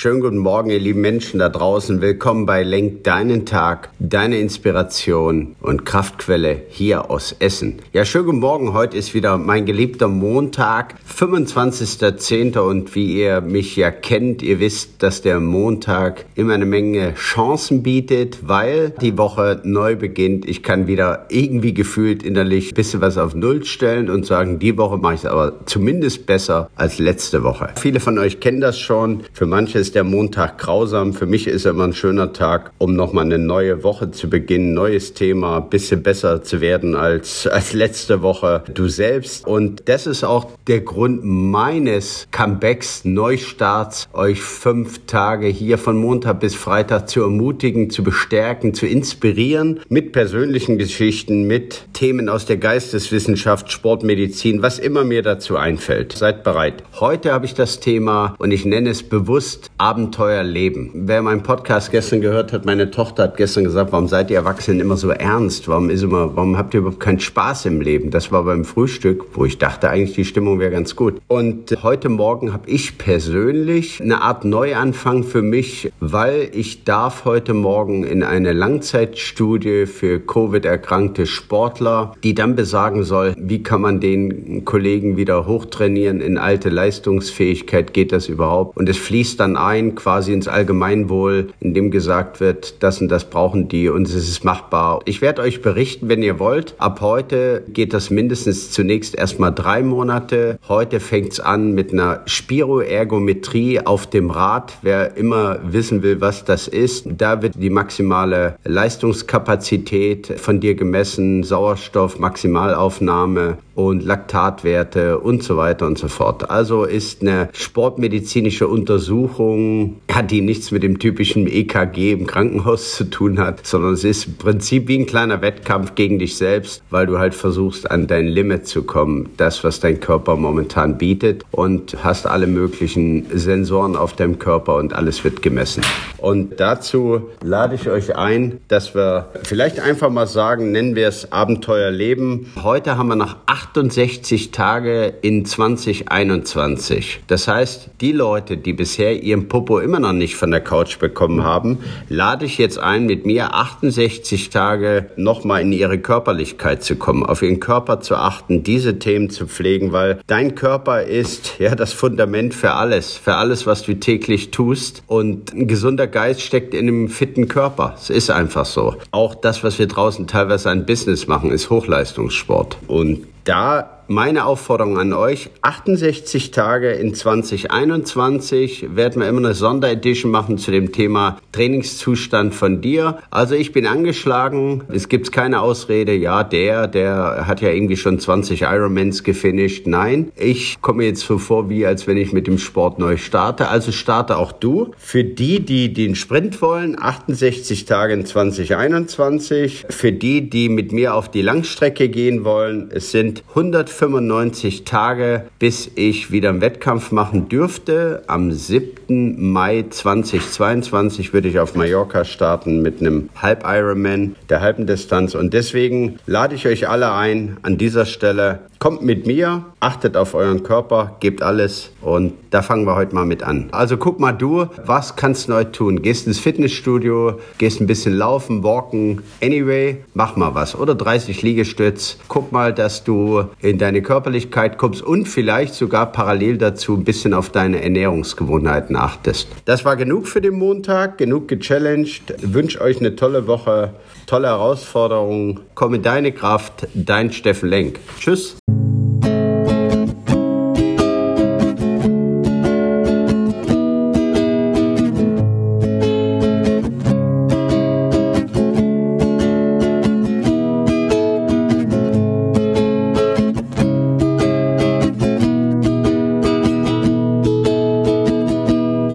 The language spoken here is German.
Schönen guten Morgen, ihr lieben Menschen da draußen. Willkommen bei Lenk deinen Tag, deine Inspiration und Kraftquelle hier aus Essen. Ja, schönen guten Morgen. Heute ist wieder mein geliebter Montag, 25.10. Und wie ihr mich ja kennt, ihr wisst, dass der Montag immer eine Menge Chancen bietet, weil die Woche neu beginnt. Ich kann wieder irgendwie gefühlt innerlich ein bisschen was auf Null stellen und sagen, die Woche mache ich es aber zumindest besser als letzte Woche. Viele von euch kennen das schon. Für manche ist der Montag grausam. Für mich ist er immer ein schöner Tag, um nochmal eine neue Woche zu beginnen, neues Thema, bisschen besser zu werden als, als letzte Woche du selbst. Und das ist auch der Grund meines Comebacks, Neustarts, euch fünf Tage hier von Montag bis Freitag zu ermutigen, zu bestärken, zu inspirieren mit persönlichen Geschichten, mit Themen aus der Geisteswissenschaft, Sportmedizin, was immer mir dazu einfällt. Seid bereit. Heute habe ich das Thema und ich nenne es bewusst Abenteuer leben. Wer meinen Podcast gestern gehört hat, meine Tochter hat gestern gesagt, warum seid ihr Erwachsenen immer so ernst? Warum ist immer, warum habt ihr überhaupt keinen Spaß im Leben? Das war beim Frühstück, wo ich dachte eigentlich, die Stimmung wäre ganz gut. Und heute Morgen habe ich persönlich eine Art Neuanfang für mich, weil ich darf heute Morgen in eine Langzeitstudie für Covid erkrankte Sportler, die dann besagen soll, wie kann man den Kollegen wieder hochtrainieren in alte Leistungsfähigkeit, geht das überhaupt? Und es fließt dann ein ein, quasi ins Allgemeinwohl, in dem gesagt wird, das und das brauchen die und es ist machbar. Ich werde euch berichten, wenn ihr wollt. Ab heute geht das mindestens zunächst erstmal drei Monate. Heute fängt es an mit einer Spiroergometrie auf dem Rad. Wer immer wissen will, was das ist, da wird die maximale Leistungskapazität von dir gemessen, Sauerstoff, Maximalaufnahme und Laktatwerte und so weiter und so fort. Also ist eine sportmedizinische Untersuchung, die nichts mit dem typischen EKG im Krankenhaus zu tun hat, sondern es ist im Prinzip wie ein kleiner Wettkampf gegen dich selbst, weil du halt versuchst an dein Limit zu kommen, das was dein Körper momentan bietet und hast alle möglichen Sensoren auf deinem Körper und alles wird gemessen. Und dazu lade ich euch ein, dass wir vielleicht einfach mal sagen, nennen wir es Abenteuerleben. Heute haben wir nach acht 68 Tage in 2021. Das heißt, die Leute, die bisher ihren Popo immer noch nicht von der Couch bekommen haben, lade ich jetzt ein, mit mir 68 Tage nochmal in ihre Körperlichkeit zu kommen, auf ihren Körper zu achten, diese Themen zu pflegen, weil dein Körper ist ja das Fundament für alles, für alles, was du täglich tust. Und ein gesunder Geist steckt in einem fitten Körper. Es ist einfach so. Auch das, was wir draußen teilweise ein Business machen, ist Hochleistungssport. Und da meine Aufforderung an euch, 68 Tage in 2021 werden wir immer eine Sonderedition machen zu dem Thema Trainingszustand von dir. Also ich bin angeschlagen, es gibt keine Ausrede, ja, der, der hat ja irgendwie schon 20 Ironmans gefinisht. Nein, ich komme jetzt so vor, wie als wenn ich mit dem Sport neu starte. Also starte auch du. Für die, die den Sprint wollen, 68 Tage in 2021. Für die, die mit mir auf die Langstrecke gehen wollen, es sind 100 95 Tage, bis ich wieder einen Wettkampf machen dürfte. Am 7. Mai 2022 würde ich auf Mallorca starten mit einem Halb-Ironman der halben Distanz. Und deswegen lade ich euch alle ein, an dieser Stelle Kommt mit mir, achtet auf euren Körper, gebt alles und da fangen wir heute mal mit an. Also guck mal du, was kannst du heute tun? Gehst ins Fitnessstudio, gehst ein bisschen laufen, walken, anyway, mach mal was. Oder 30 Liegestütz. Guck mal, dass du in deine Körperlichkeit kommst und vielleicht sogar parallel dazu ein bisschen auf deine Ernährungsgewohnheiten achtest. Das war genug für den Montag, genug gechallenged. Ich wünsche euch eine tolle Woche, tolle Herausforderungen. Komm in deine Kraft, dein Steffen Lenk. Tschüss.